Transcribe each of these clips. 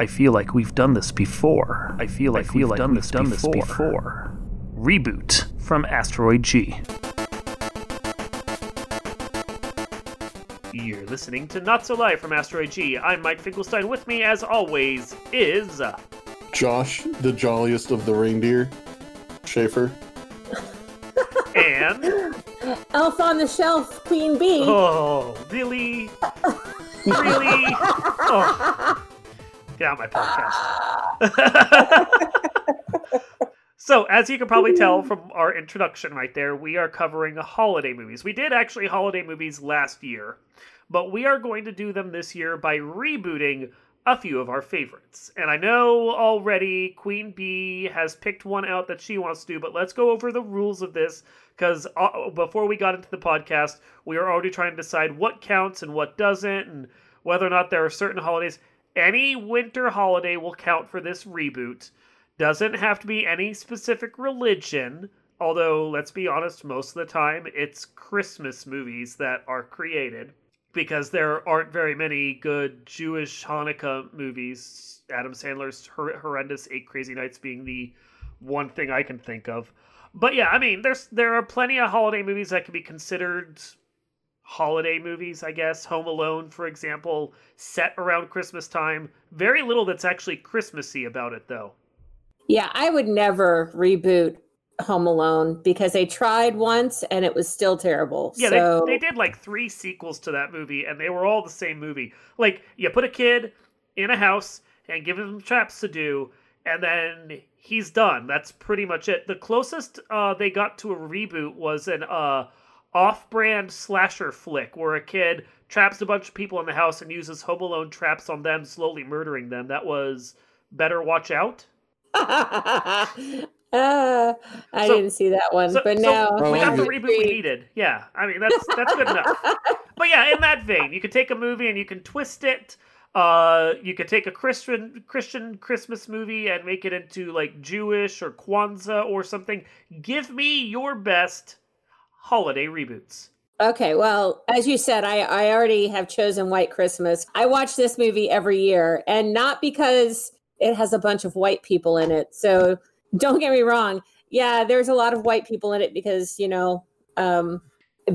I feel like we've done this before. I feel like I feel we've like done, we've this, done before. this before. Reboot from Asteroid G. You're listening to Not So Live from Asteroid G. I'm Mike Finkelstein. With me, as always, is Josh, the jolliest of the reindeer, Schaefer, and Elf on the Shelf, Queen Bee. Oh, really? really? Oh. Get out my podcast. so, as you can probably tell from our introduction right there, we are covering holiday movies. We did actually holiday movies last year, but we are going to do them this year by rebooting a few of our favorites. And I know already Queen Bee has picked one out that she wants to do, but let's go over the rules of this because uh, before we got into the podcast, we were already trying to decide what counts and what doesn't, and whether or not there are certain holidays. Any winter holiday will count for this reboot. Doesn't have to be any specific religion, although, let's be honest, most of the time it's Christmas movies that are created because there aren't very many good Jewish Hanukkah movies. Adam Sandler's horrendous Eight Crazy Nights being the one thing I can think of. But yeah, I mean, there's there are plenty of holiday movies that can be considered holiday movies, I guess. Home Alone, for example, set around Christmas time. Very little that's actually Christmassy about it, though. Yeah, I would never reboot Home Alone because they tried once and it was still terrible. Yeah, so... they, they did like three sequels to that movie and they were all the same movie. Like, you put a kid in a house and give him traps to do, and then he's done. That's pretty much it. The closest uh, they got to a reboot was an uh, off-brand slasher flick where a kid traps a bunch of people in the house and uses Home Alone traps on them, slowly murdering them. That was Better Watch Out. uh, I so, didn't see that one, so, but so now we got the reboot we needed. Yeah, I mean that's that's good enough. But yeah, in that vein, you could take a movie and you can twist it. Uh, you could take a Christian Christian Christmas movie and make it into like Jewish or Kwanzaa or something. Give me your best holiday reboots. Okay, well, as you said, I, I already have chosen White Christmas. I watch this movie every year, and not because it has a bunch of white people in it. So don't get me wrong. Yeah, there's a lot of white people in it because, you know, um,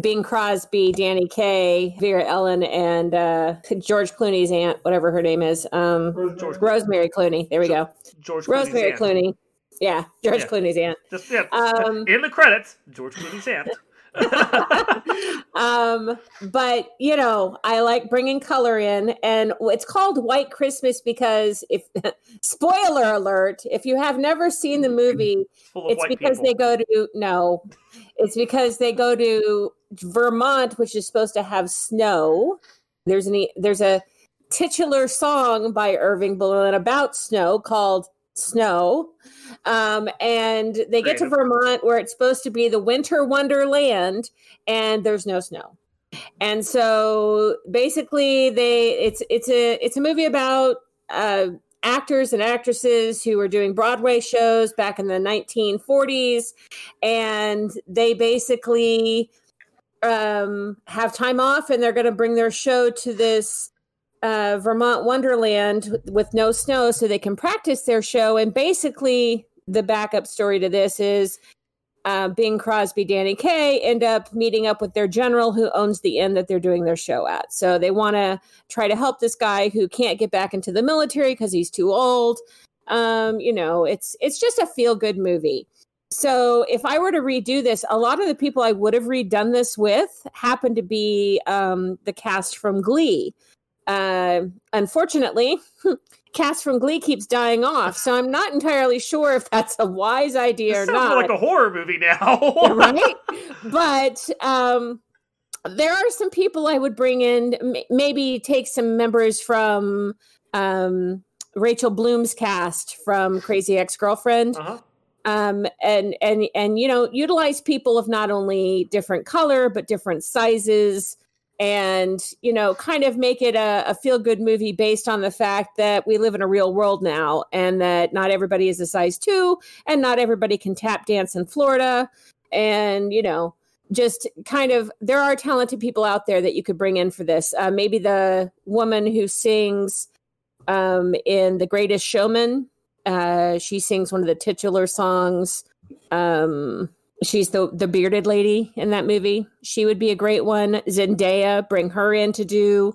Bing Crosby, Danny Kaye, Vera Ellen, and uh, George Clooney's aunt, whatever her name is, um, Rosemary Clooney. There we go. George Rosemary Clooney's Clooney. Aunt. Yeah, George yeah. Clooney's aunt. Just yeah, um, in the credits, George Clooney's aunt. um, but you know, I like bringing color in, and it's called White Christmas because if spoiler alert, if you have never seen the movie, it's because people. they go to no, it's because they go to Vermont, which is supposed to have snow. There's an there's a titular song by Irving Berlin about snow called snow. Um, and they get to Vermont where it's supposed to be the winter wonderland, and there's no snow. And so basically they it's it's a it's a movie about uh, actors and actresses who were doing Broadway shows back in the 1940s, and they basically um, have time off and they're going to bring their show to this uh, Vermont Wonderland with no snow so they can practice their show. And basically, the backup story to this is uh, Bing Crosby, Danny Kaye end up meeting up with their general who owns the inn that they're doing their show at. So they want to try to help this guy who can't get back into the military because he's too old. Um, you know, it's it's just a feel good movie. So if I were to redo this, a lot of the people I would have redone this with happen to be um, the cast from Glee. Uh, unfortunately, cast from Glee keeps dying off, so I'm not entirely sure if that's a wise idea this or not. Like a horror movie now, right? But um, there are some people I would bring in. maybe take some members from um, Rachel Bloom's cast from Crazy Ex Girlfriend. Uh-huh. Um, and and and you know utilize people of not only different color but different sizes and you know kind of make it a, a feel good movie based on the fact that we live in a real world now and that not everybody is a size two and not everybody can tap dance in florida and you know just kind of there are talented people out there that you could bring in for this uh, maybe the woman who sings um, in The Greatest Showman. Uh, she sings one of the titular songs. Um, she's the the bearded lady in that movie. She would be a great one. Zendaya, bring her in to do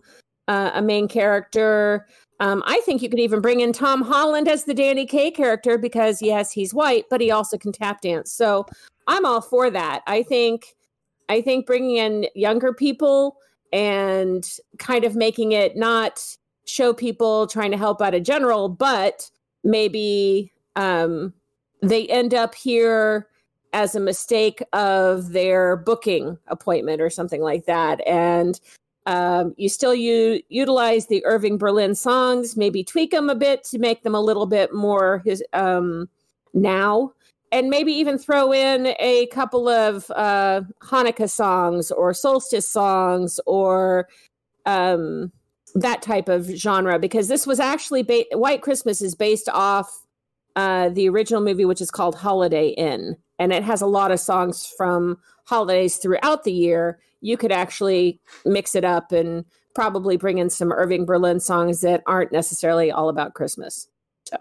uh, a main character. Um, I think you could even bring in Tom Holland as the Danny Kaye character because yes, he's white, but he also can tap dance. So I'm all for that. I think I think bringing in younger people and kind of making it not show people trying to help out a general, but maybe um, they end up here as a mistake of their booking appointment or something like that. And um, you still u- utilize the Irving Berlin songs, maybe tweak them a bit to make them a little bit more his um, now, and maybe even throw in a couple of uh, Hanukkah songs or solstice songs or um, that type of genre because this was actually ba- White Christmas is based off uh, the original movie, which is called Holiday Inn, and it has a lot of songs from holidays throughout the year you could actually mix it up and probably bring in some Irving Berlin songs that aren't necessarily all about Christmas. So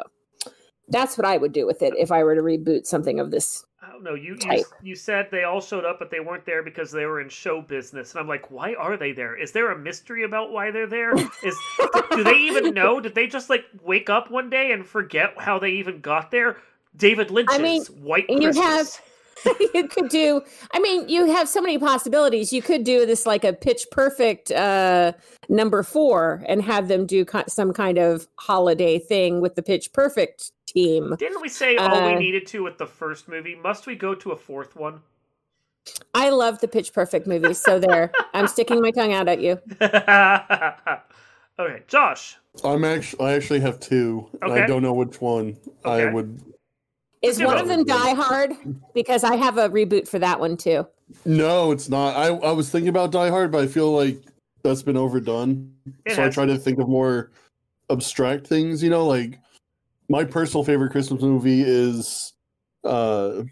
that's what I would do with it if I were to reboot something of this. I don't know. You, you you said they all showed up, but they weren't there because they were in show business, and I'm like, why are they there? Is there a mystery about why they're there? Is do they even know? Did they just like wake up one day and forget how they even got there? David Lynch's I mean, White Christmas. You have you could do i mean you have so many possibilities. You could do this like a pitch perfect uh number four and have them do co- some kind of holiday thing with the pitch perfect team. Didn't we say all uh, we needed to with the first movie? Must we go to a fourth one? I love the pitch perfect movies so there. I'm sticking my tongue out at you. Okay josh. I'm actually i actually have two. Okay. i don't know which one okay. i would is one of them Die Hard? Because I have a reboot for that one too. No, it's not. I, I was thinking about Die Hard, but I feel like that's been overdone. It so I try to think of more abstract things, you know, like my personal favorite Christmas movie is uh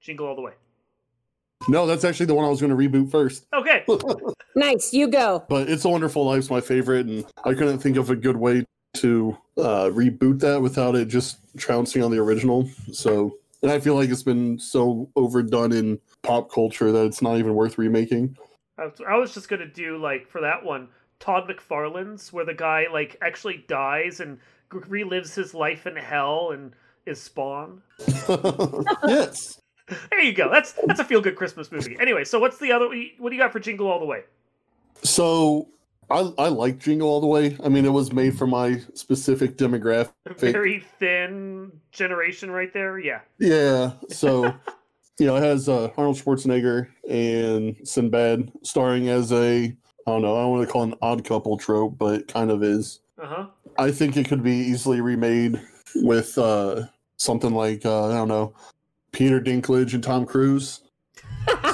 Jingle All the Way. No, that's actually the one I was going to reboot first. Okay. nice, you go. But It's a Wonderful Life's my favorite, and I couldn't think of a good way to uh, reboot that without it just trouncing on the original. So, and I feel like it's been so overdone in pop culture that it's not even worth remaking. I was just gonna do like for that one, Todd McFarlane's, where the guy like actually dies and relives his life in hell and is Spawn. yes. There you go. That's that's a feel good Christmas movie. Anyway, so what's the other? What do you got for Jingle All the Way? So I, I like Jingle All the Way. I mean, it was made for my specific demographic. Very thin generation, right there. Yeah. Yeah. So, you know, it has uh, Arnold Schwarzenegger and Sinbad starring as a I don't know. I don't want to call it an odd couple trope, but it kind of is. Uh huh. I think it could be easily remade with uh, something like uh, I don't know, Peter Dinklage and Tom Cruise.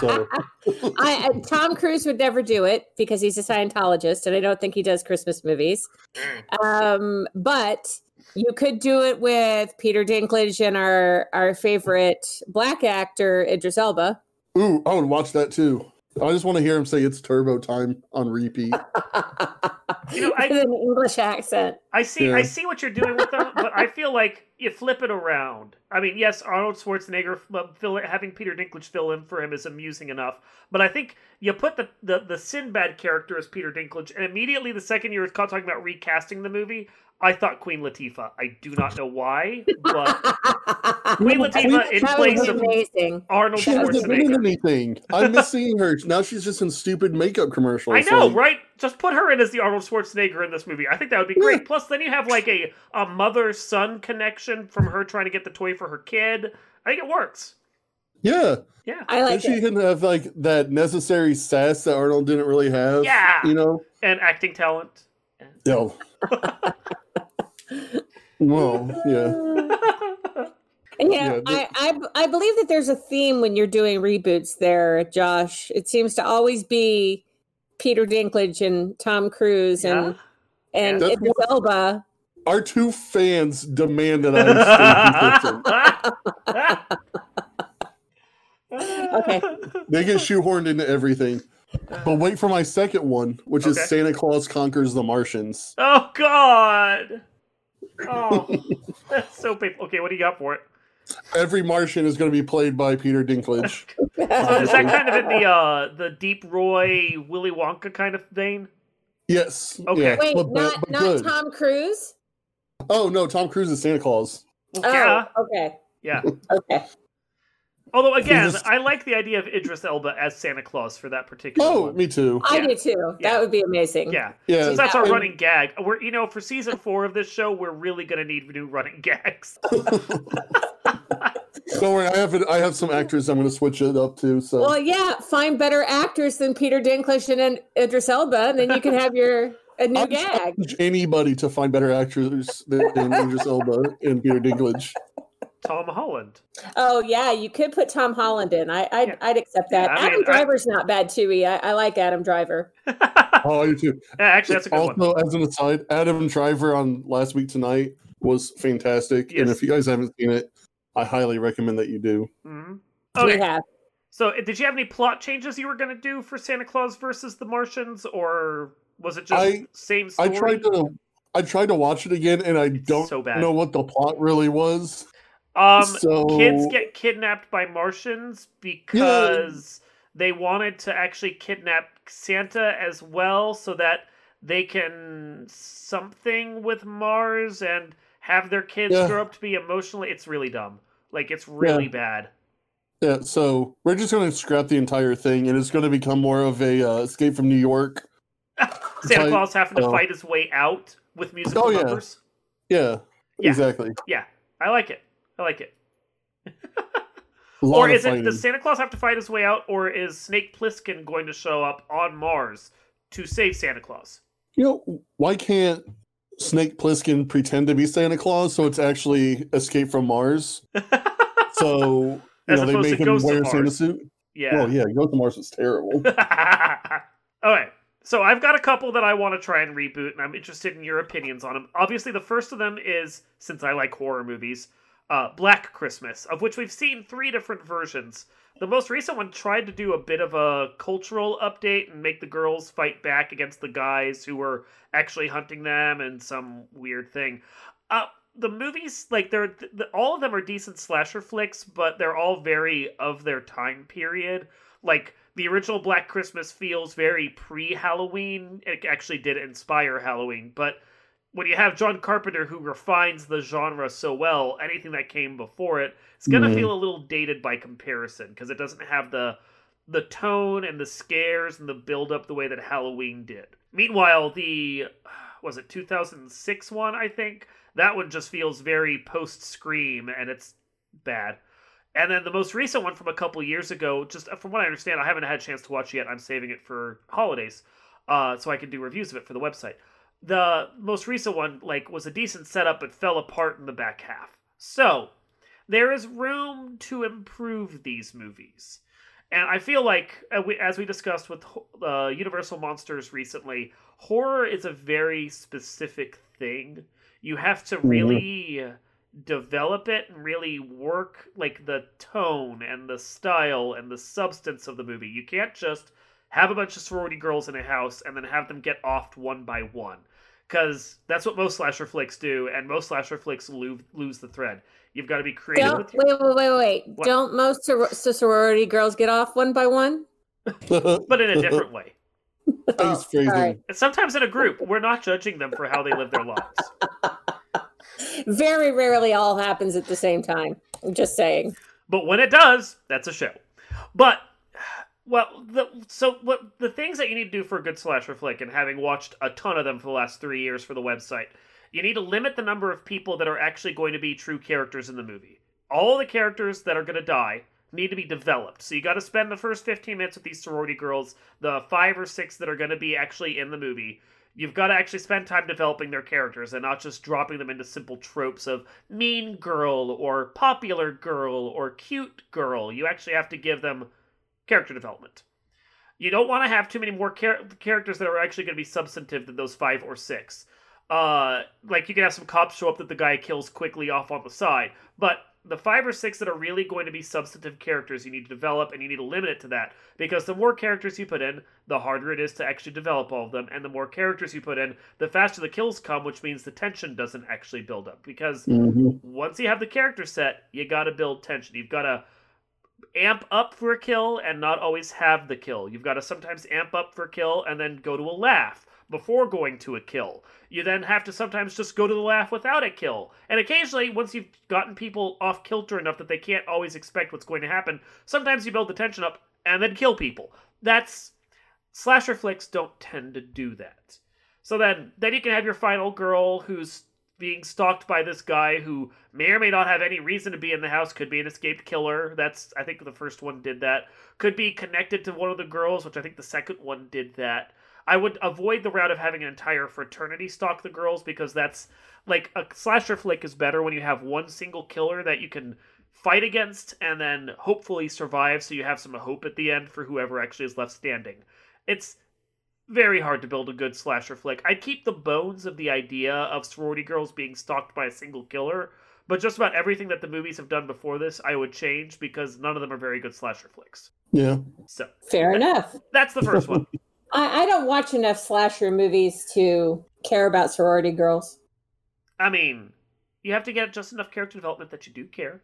So I, Tom Cruise would never do it because he's a Scientologist, and I don't think he does Christmas movies. Mm. Um, but you could do it with Peter Dinklage and our our favorite black actor Idris Elba. Ooh, I would watch that too. I just want to hear him say it's turbo time on repeat. you know, I, an English accent. I see. Yeah. I see what you're doing with them, but I feel like you flip it around. I mean, yes, Arnold Schwarzenegger uh, fill, having Peter Dinklage fill in for him is amusing enough, but I think you put the, the the Sinbad character as Peter Dinklage, and immediately the second year it's caught talking about recasting the movie. I thought Queen Latifah. I do not know why, but Queen Latifah in place of amazing. Arnold she Schwarzenegger. She hasn't anything. I'm missing her. Now she's just in stupid makeup commercials. I know, right? Just put her in as the Arnold Schwarzenegger in this movie. I think that would be great. Yeah. Plus, then you have like a, a mother son connection from her trying to get the toy for her kid. I think it works. Yeah. Yeah. I like and she can have like that necessary sass that Arnold didn't really have. Yeah. You know? And acting talent. Yeah. Well, yeah. And yeah, yeah I, I I believe that there's a theme when you're doing reboots there, Josh. It seems to always be Peter Dinklage and Tom Cruise and yeah. and That's Idris Elba. Our two fans demand that I okay. They get shoehorned into everything. But wait for my second one, which okay. is Santa Claus Conquers the Martians. Oh God! Oh, that's so painful. Okay, what do you got for it? Every Martian is going to be played by Peter Dinklage. so is that kind of in the uh, the Deep Roy Willy Wonka kind of thing? Yes. Okay. Yeah. Wait, But- but- not but not. Tom Cruise. Oh no, Tom Cruise is Santa Claus. Well, yeah, Oh, okay, yeah. okay. Although again, just- I like the idea of Idris Elba as Santa Claus for that particular Oh, one. me too. I Yeah. do too. Yeah. That would be amazing. Yeah, Yeah. since that's our And- running gag. We're you know for season four of this show, we're really gonna need new running gags. Don't worry, I have it, I have some actors I'm going to switch it up to. So Well, yeah. Find better actors than Peter Dinklage and Idris Elba, and then you can have your a new I'll gag. anybody to find better actors than, than Idris Elba and Peter Dinklage. Tom Holland. Oh yeah, you could put Tom Holland in. I I'd, Yeah. I'd accept that. Yeah, I Adam mean, I- Driver's not bad too. I, I like Adam Driver. Oh, you too. Yeah, Actually, that's a good one. Also, as an aside, Adam Driver on Last Week Tonight was fantastic. And if you guys haven't seen it, I highly recommend that you do. hmm We have. so uh, did you have any plot changes you were going to do for Santa Claus versus the Martians, or was it just I- same I tried to I tried to watch it again and I don't so know what the plot really was. Um, so kids get kidnapped by Martians because they wanted to actually kidnap Santa as well, so that they can something with Mars and have their kids Yeah. grow up to be emotionally. It's really dumb. Like it's really bad. Yeah, so we're just going to scrap the entire thing, and it's going to become more of a uh, Escape from New York. Santa like- Claus having to oh. fight his way out with musical Oh, yeah. numbers. Yeah, Yeah. exactly. Yeah, I like it. I like it. Or is it does Santa Claus have to fight his way out, or is Snake Plissken going to show up on Mars to save Santa Claus? You know, why can't Snake Plissken pretend to be Santa Claus so it's actually Escape from Mars? So you know they make him wear a Santa suit. yeah. Well, yeah, Ghost of Mars was terrible. All right. So I've got a couple that I want to try and reboot, and I'm interested in your opinions on them. Obviously, the first of them is since I like horror movies, uh, Black Christmas, of which we've seen three different versions. The most recent one tried to do a bit of a cultural update and make the girls fight back against the guys who were actually hunting them and some weird thing. Uh, the movies, like they're th- all of them are decent slasher flicks, but they're all very of their time period. Like the original Black Christmas feels very pre-Halloween. It actually did inspire Halloween, but when you have John Carpenter who refines the genre so well, anything that came before it, it's gonna Mhm. feel a little dated by comparison because it doesn't have the the tone and the scares and the build up the way that Halloween did. Meanwhile, the was it 2006 one, I think, that one just feels very post Scream and it's bad. And then the most recent one from a couple years ago, just from what I understand, I haven't had a chance to watch yet. I'm saving it for holidays, uh, so I can do reviews of it for the website. The most recent one, like, was a decent setup, but fell apart in the back half. So there is room to improve these movies. And I feel like, uh, as we discussed with uh, Universal Monsters recently, horror is a very specific thing. You have to really develop it and really work like the tone and the style and the substance of the movie. You can't just have a bunch of sorority girls in a house and then have them get offed one by one. Because that's what most slasher flicks do, and most slasher flicks lose, lose the thread. You've got to be creative Don't with your wait, wait, wait, wait. What? Don't most sor- sorority girls get off one by one? but in a different way. Nice Oh, phrasing. And sometimes in a group, we're not judging them for how they live their lives. Very rarely all happens at the same time. I'm just saying. But when it does, that's a show. But well, the so what the things that you need to do for a good slasher flick, and having watched a ton of them for the last three years for the website, you need to limit the number of people that are actually going to be true characters in the movie. All the characters that are going to die need to be developed. So you got to spend the first 15 minutes with these sorority girls, the five or six that are going to be actually in the movie. You've got to actually spend time developing their characters and not just dropping them into simple tropes of mean girl or popular girl or cute girl. You actually have to give them character development. You don't want to have too many more char- characters that are actually going to be substantive than those five or six. Uh, like you can have some cops show up that the guy kills quickly off on the side, but the five or six that are really going to be substantive characters you need to develop and you need to limit it to that because the more characters you put in the harder it is to actually develop all of them and the more characters you put in the faster the kills come which means the tension doesn't actually build up because mm-hmm. once you have the character set you got to build tension you've got to amp up for a kill and not always have the kill you've got to sometimes amp up for a kill and then go to a laugh before going to a kill. You then have to sometimes just go to the laugh without a kill. And occasionally, once you've gotten people off kilter enough that they can't always expect what's going to happen, sometimes you build the tension up and then kill people. That's slasher flicks don't tend to do that. So then then you can have your final girl who's being stalked by this guy who may or may not have any reason to be in the house. Could be an escaped killer. That's i think the first one did that. Could be connected to one of the girls which i think the second one did that. I would avoid the route of having an entire fraternity stalk the girls because that's like a slasher flick is better when you have one single killer that you can fight against and then hopefully survive so you have some hope at the end for whoever actually is left standing. It's very hard to build a good slasher flick. I'd keep the bones of the idea of sorority girls being stalked by a single killer, but just about everything that the movies have done before this, I would change because none of them are very good slasher flicks. Yeah. So fair enough. That's the first one. I, I don't watch enough slasher movies to care about sorority girls. I mean, you have to get just enough character development that you do care.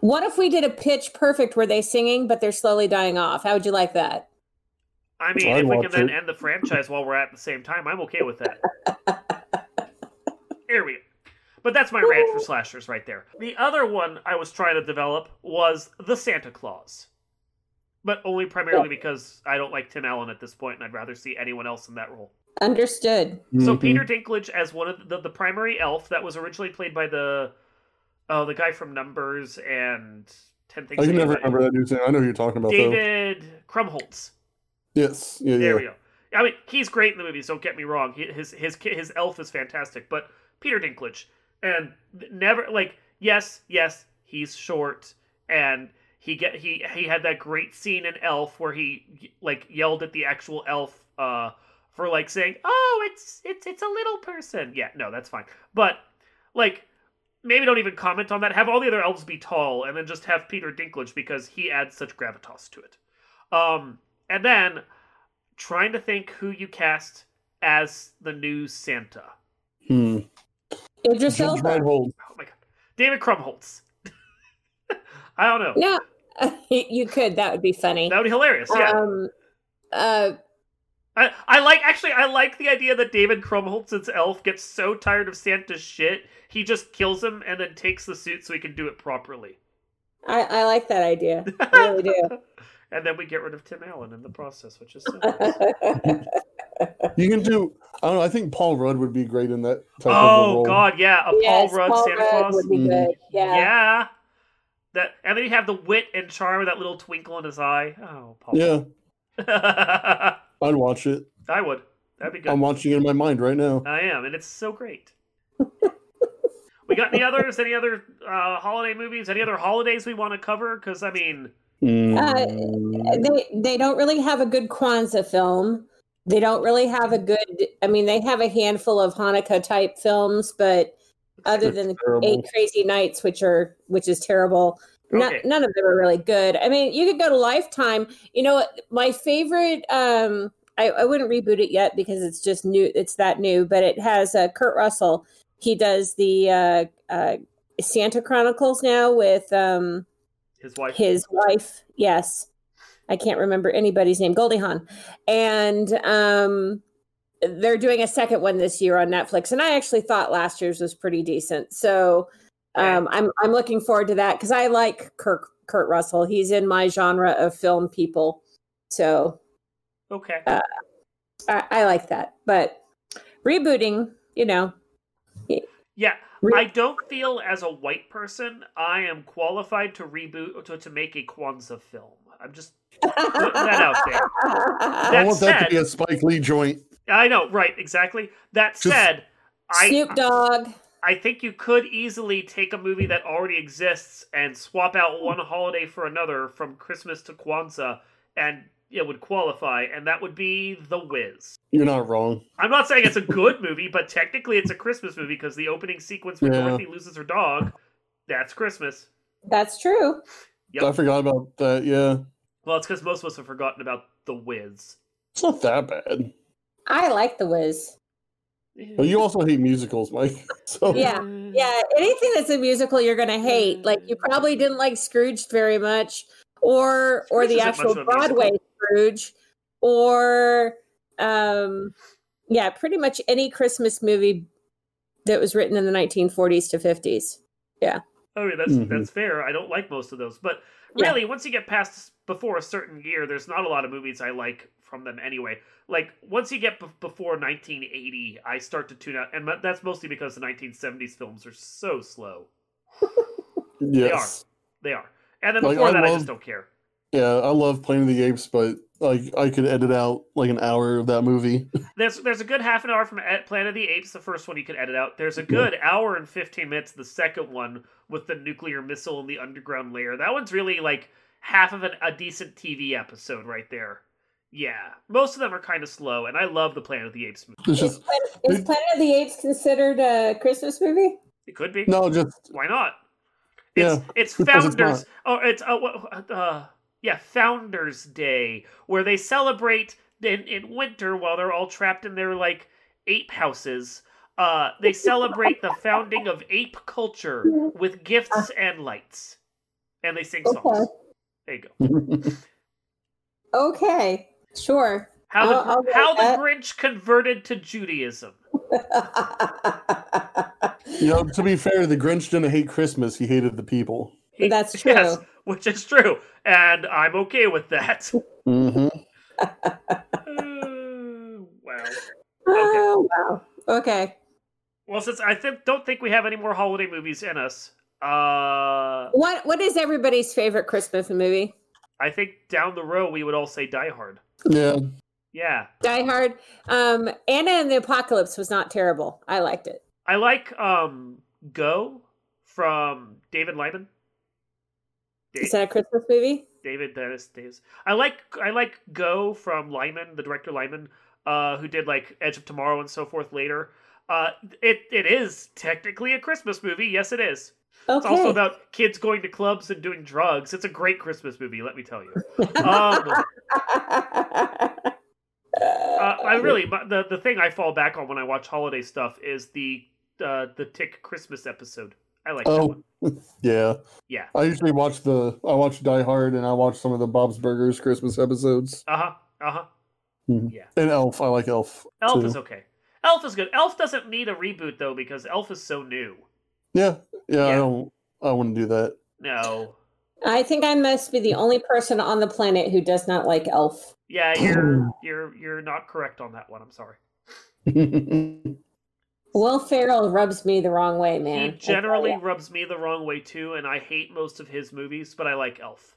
What if we did a pitch perfect where they singing but they're slowly dying off? How would you like that? I mean, I'd if we can then end the franchise while we're at the same time, I'm okay with that. Here we go. But that's my rant for slashers right there. The other one I was trying to develop was the Santa Claus but only primarily because I don't like Tim Allen at this point, and I'd rather see anyone else in that role. Understood. So mm-hmm. Peter Dinklage as one of the, the primary elf that was originally played by the oh the guy from Numbers and Ten Things. I can never remember that dude's name. I know who you're talking about David though. Krumholtz. Yes. Yeah. There yeah. we go. I mean, he's great in the movies. Don't get me wrong. His his his elf is fantastic, but Peter Dinklage and never like yes yes he's short and he get he he had that great scene in Elf where he like yelled at the actual elf uh for like saying, "Oh, it's it's it's a little person." Yeah, no, that's fine. But like maybe don't even comment on that. Have all the other elves be tall and then just have Peter Dinklage because he adds such gravitas to it. Um and then trying to think who you cast as the new Santa. Hmm. Idris Elba. Oh my god. David Krumholtz. I don't know. Yeah, you could. That would be funny. That would be hilarious. Yeah. Um, uh, I, I like actually I like the idea that David Krumholtz's elf gets so tired of Santa's shit he just kills him and then takes the suit so he can do it properly. I, I like that idea. I really do. and then we get rid of Tim Allen in the process, which is so nice. you can do. I don't know. I think Paul Rudd would be great in that. Type oh God, yeah, a yes, Paul Rudd Paul Santa Rudd Claus would be good. Mm. Yeah, yeah. That and then you have the wit and charm of that little twinkle in his eye. Oh, Paul. Yeah. I'd watch it. I would. That'd be good. I'm watching it in my mind right now. I am, and it's so great. we got any others? Any other uh, holiday movies? Any other holidays we want to cover? Because I mean, mm. uh, they they don't really have a good Kwanzaa film. They don't really have a good. I mean, they have a handful of Hanukkah type films, but other than Eight Crazy Nights, which are which is terrible. Okay. none of them are really good. I mean, you could go to Lifetime. You know, my favorite. um I, I wouldn't reboot it yet because it's just new. It's that new, but it has uh, Kurt Russell. He does the uh, uh, Santa Chronicles now with um, his wife. His wife, yes. I can't remember anybody's name. Goldie Hawn, and um, they're doing a second one this year on Netflix, and I actually thought last year's was pretty decent. So um, I'm I'm looking forward to that because I like Kirk Kurt Russell. He's in my genre of film people. So okay, uh, I, I, like that. But rebooting, you know, yeah. Re- I don't feel as a white person I am qualified to reboot to, to make a Kwanzaa film. I'm just putting that out there. That I want said, that to be a Spike Lee joint. I know, right? Exactly. That Just said, Snoop I, Dogg. I think you could easily take a movie that already exists and swap out one holiday for another from Christmas to Kwanzaa, and it would qualify, and that would be The Wiz. You're not wrong. I'm not saying it's a good movie, but technically it's a Christmas movie because the opening sequence when yeah. Dorothy loses her dog That's Christmas. That's true. Yep. I forgot about that. Yeah. Well, it's because most of us have forgotten about The Wiz. It's not that bad. I like The Wiz. But you also hate musicals, Mike. So yeah, yeah. Anything that's a musical, you're gonna hate. Like you probably didn't like Scrooge very much, or or the actual Broadway Scrooge, or um, yeah, pretty much any Christmas movie that was written in the 1940s to 50s. Yeah. Oh, yeah, that's mm-hmm. that's fair. I don't like most of those, but really, yeah. once you get past before a certain year, there's not a lot of movies I like from them anyway. Like once you get b- before 1980, I start to tune out, and that's mostly because the 1970s films are so slow. yes, they are. They are. And then before like, that, love, I just don't care. Yeah, I love Planet of the Apes, but like I could edit out like an hour of that movie. there's there's a good half an hour from Planet of the Apes, the first one you could edit out. There's a good yeah. hour and 15 minutes, the second one with the nuclear missile in the underground layer. That one's really like half of an, a decent TV episode right there. Yeah, most of them are kind of slow, and I love the Planet of the Apes movie. Is, is Planet of the Apes considered a Christmas movie? It could be. No, just why not? It's, yeah, it's founders. It's oh, it's uh, uh, yeah, Founders Day, where they celebrate in, in winter while they're all trapped in their like ape houses. Uh, they celebrate the founding of ape culture with gifts and lights, and they sing songs. Okay. There you go. okay, sure. How the, I'll, I'll how the Grinch converted to Judaism. you know, to be fair, the Grinch didn't hate Christmas; he hated the people. He, That's true. Yes, which is true, and I'm okay with that. Mm-hmm. uh, wow. Okay. Oh, wow. Okay. Well, since I think don't think we have any more holiday movies in us. Uh, what What is everybody's favorite Christmas movie? I think down the road we would all say Die Hard. Yeah. Yeah. Die Hard. Um, Anna and the Apocalypse was not terrible. I liked it. I like um Go from David Liman. Is that a Christmas movie? David Dennis Davis. I like I like Go from Liman, the director Liman, uh, who did like Edge of Tomorrow and so forth later. Uh, it it is technically a Christmas movie. Yes, it is. Okay. It's also about kids going to clubs and doing drugs. It's a great Christmas movie, let me tell you. Um, uh, I really the the thing I fall back on when I watch holiday stuff is the uh, the Tick Christmas episode. I like oh, Yeah. Yeah. I usually watch the I watch Die Hard and I watch some of the Bob's Burgers Christmas episodes. Uh-huh. Uh-huh. Mm-hmm. Yeah. And Elf, I like Elf. Elf too. is okay. Elf is good. Elf doesn't need a reboot though because Elf is so new. Yeah. Yeah, yeah. I don't I wouldn't do that. No. I think I must be the only person on the planet who does not like Elf. Yeah, you're you're you're not correct on that one. I'm sorry. Will Ferrell rubs me the wrong way, man. He generally rubs me the wrong way too, and I hate most of his movies, but I like Elf.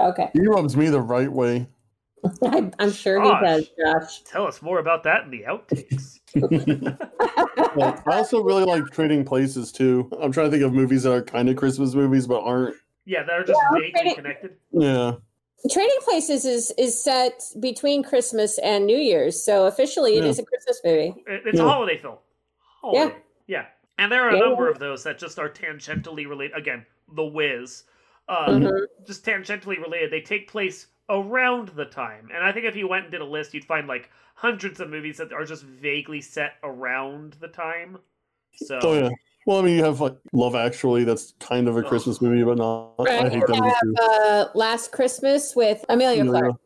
Okay. He rubs me the right way. I, am sure Josh, he does, Josh. Tell us more about that in the outtakes. well, I also really like Trading Places too. I'm trying to think of movies that are kind of Christmas movies but aren't. Yeah, that are just yeah, vaguely trading, connected. Yeah. Trading Places is is set between Christmas and New Year's, so officially it yeah. is a Christmas movie. It's yeah. a holiday film. Yeah. Yeah. And there are a yeah, number of those that just are tangentially related. Again, The Wiz. Uh, mm-hmm. Just tangentially related. They take place around the time. And I think if you went and did a list, you'd find like hundreds of movies that are just vaguely set around the time. So. Oh, yeah. Well, I mean, you have like Love Actually, that's kind of a Christmas movie, but not. Right. I hate that movie uh, Last Christmas with Emilia Clarke.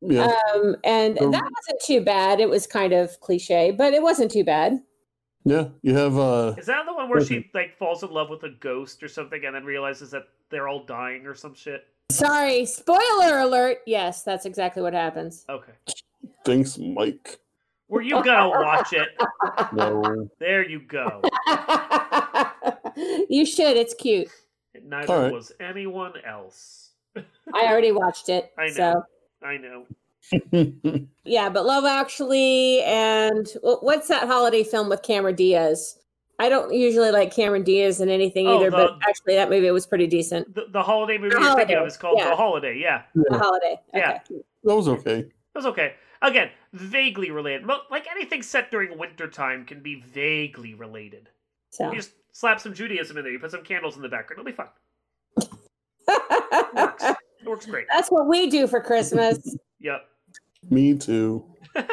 Yeah. Um, and that wasn't too bad. It was kind of cliche, but it wasn't too bad. Yeah, you have. uh Is that the one where she like falls in love with a ghost or something, and then realizes that they're all dying or some shit? Sorry, spoiler alert. Yes, that's exactly what happens. Okay. Thanks, Mike. Were you gonna watch it? No. There you go. you should. It's cute. Neither right. was anyone else. I already watched it. I know. So. I know. yeah, but Love Actually and what's that holiday film with Cameron Diaz? I don't usually like Cameron Diaz in anything oh, either, the, but actually that movie was pretty decent. The, the holiday movie the you're holiday. thinking of is called yeah. The Holiday, yeah. yeah. The Holiday. Okay. Yeah. That was okay. That was okay. Again, vaguely related. Like anything set during winter time can be vaguely related. So. You just slap some Judaism in there. You put some candles in the background. It'll be fun. it works. It works great. That's what we do for Christmas. yep. Me too.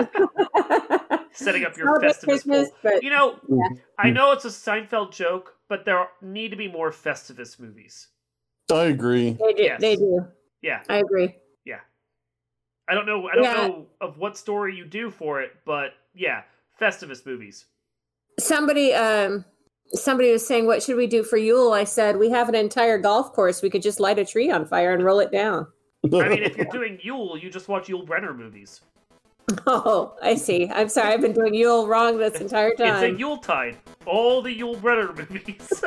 Setting up your festive Christmas, but, you know, yeah. I know it's a Seinfeld joke, but there need to be more Festivus movies. I agree. They do. Yes. They do. Yeah, I agree. Yeah, I don't know. I don't yeah. know of what story you do for it, but yeah, Festivus movies. Somebody, um, somebody was saying, "What should we do for Yule?" I said, "We have an entire golf course. We could just light a tree on fire and roll it down." I mean, if you're doing Yule, you just watch Yul Brynner movies. Oh, I see. I'm sorry. I've been doing Yule wrong this entire time. It's a Yule Tide. All the Yul Brynner movies.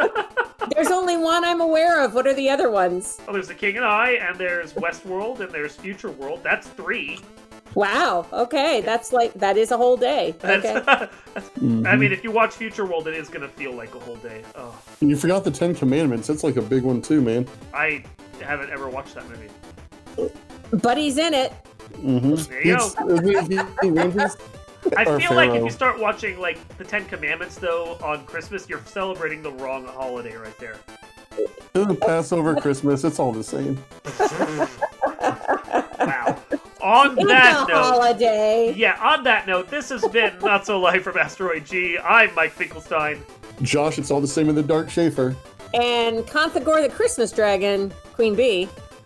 there's only one I'm aware of. What are the other ones? Oh, there's The King and I, and there's Westworld, and there's Future World. That's three. Wow. Okay, that's like that is a whole day. Okay. mm-hmm. I mean, if you watch Future World, it is gonna feel like a whole day. Oh. You forgot the Ten Commandments. That's like a big one too, man. I haven't ever watched that movie. But he's in it. Mm-hmm. There you go. I feel Pharaoh. like if you start watching like the Ten Commandments though on Christmas, you're celebrating the wrong holiday right there. Passover, Christmas, it's all the same. wow. On it's that note, holiday. Yeah, on that note, this has been Not So Live from Asteroid G. I'm Mike Finkelstein. Josh, it's all the same in the Dark Schaefer. And Conthagor the Christmas Dragon, Queen Bee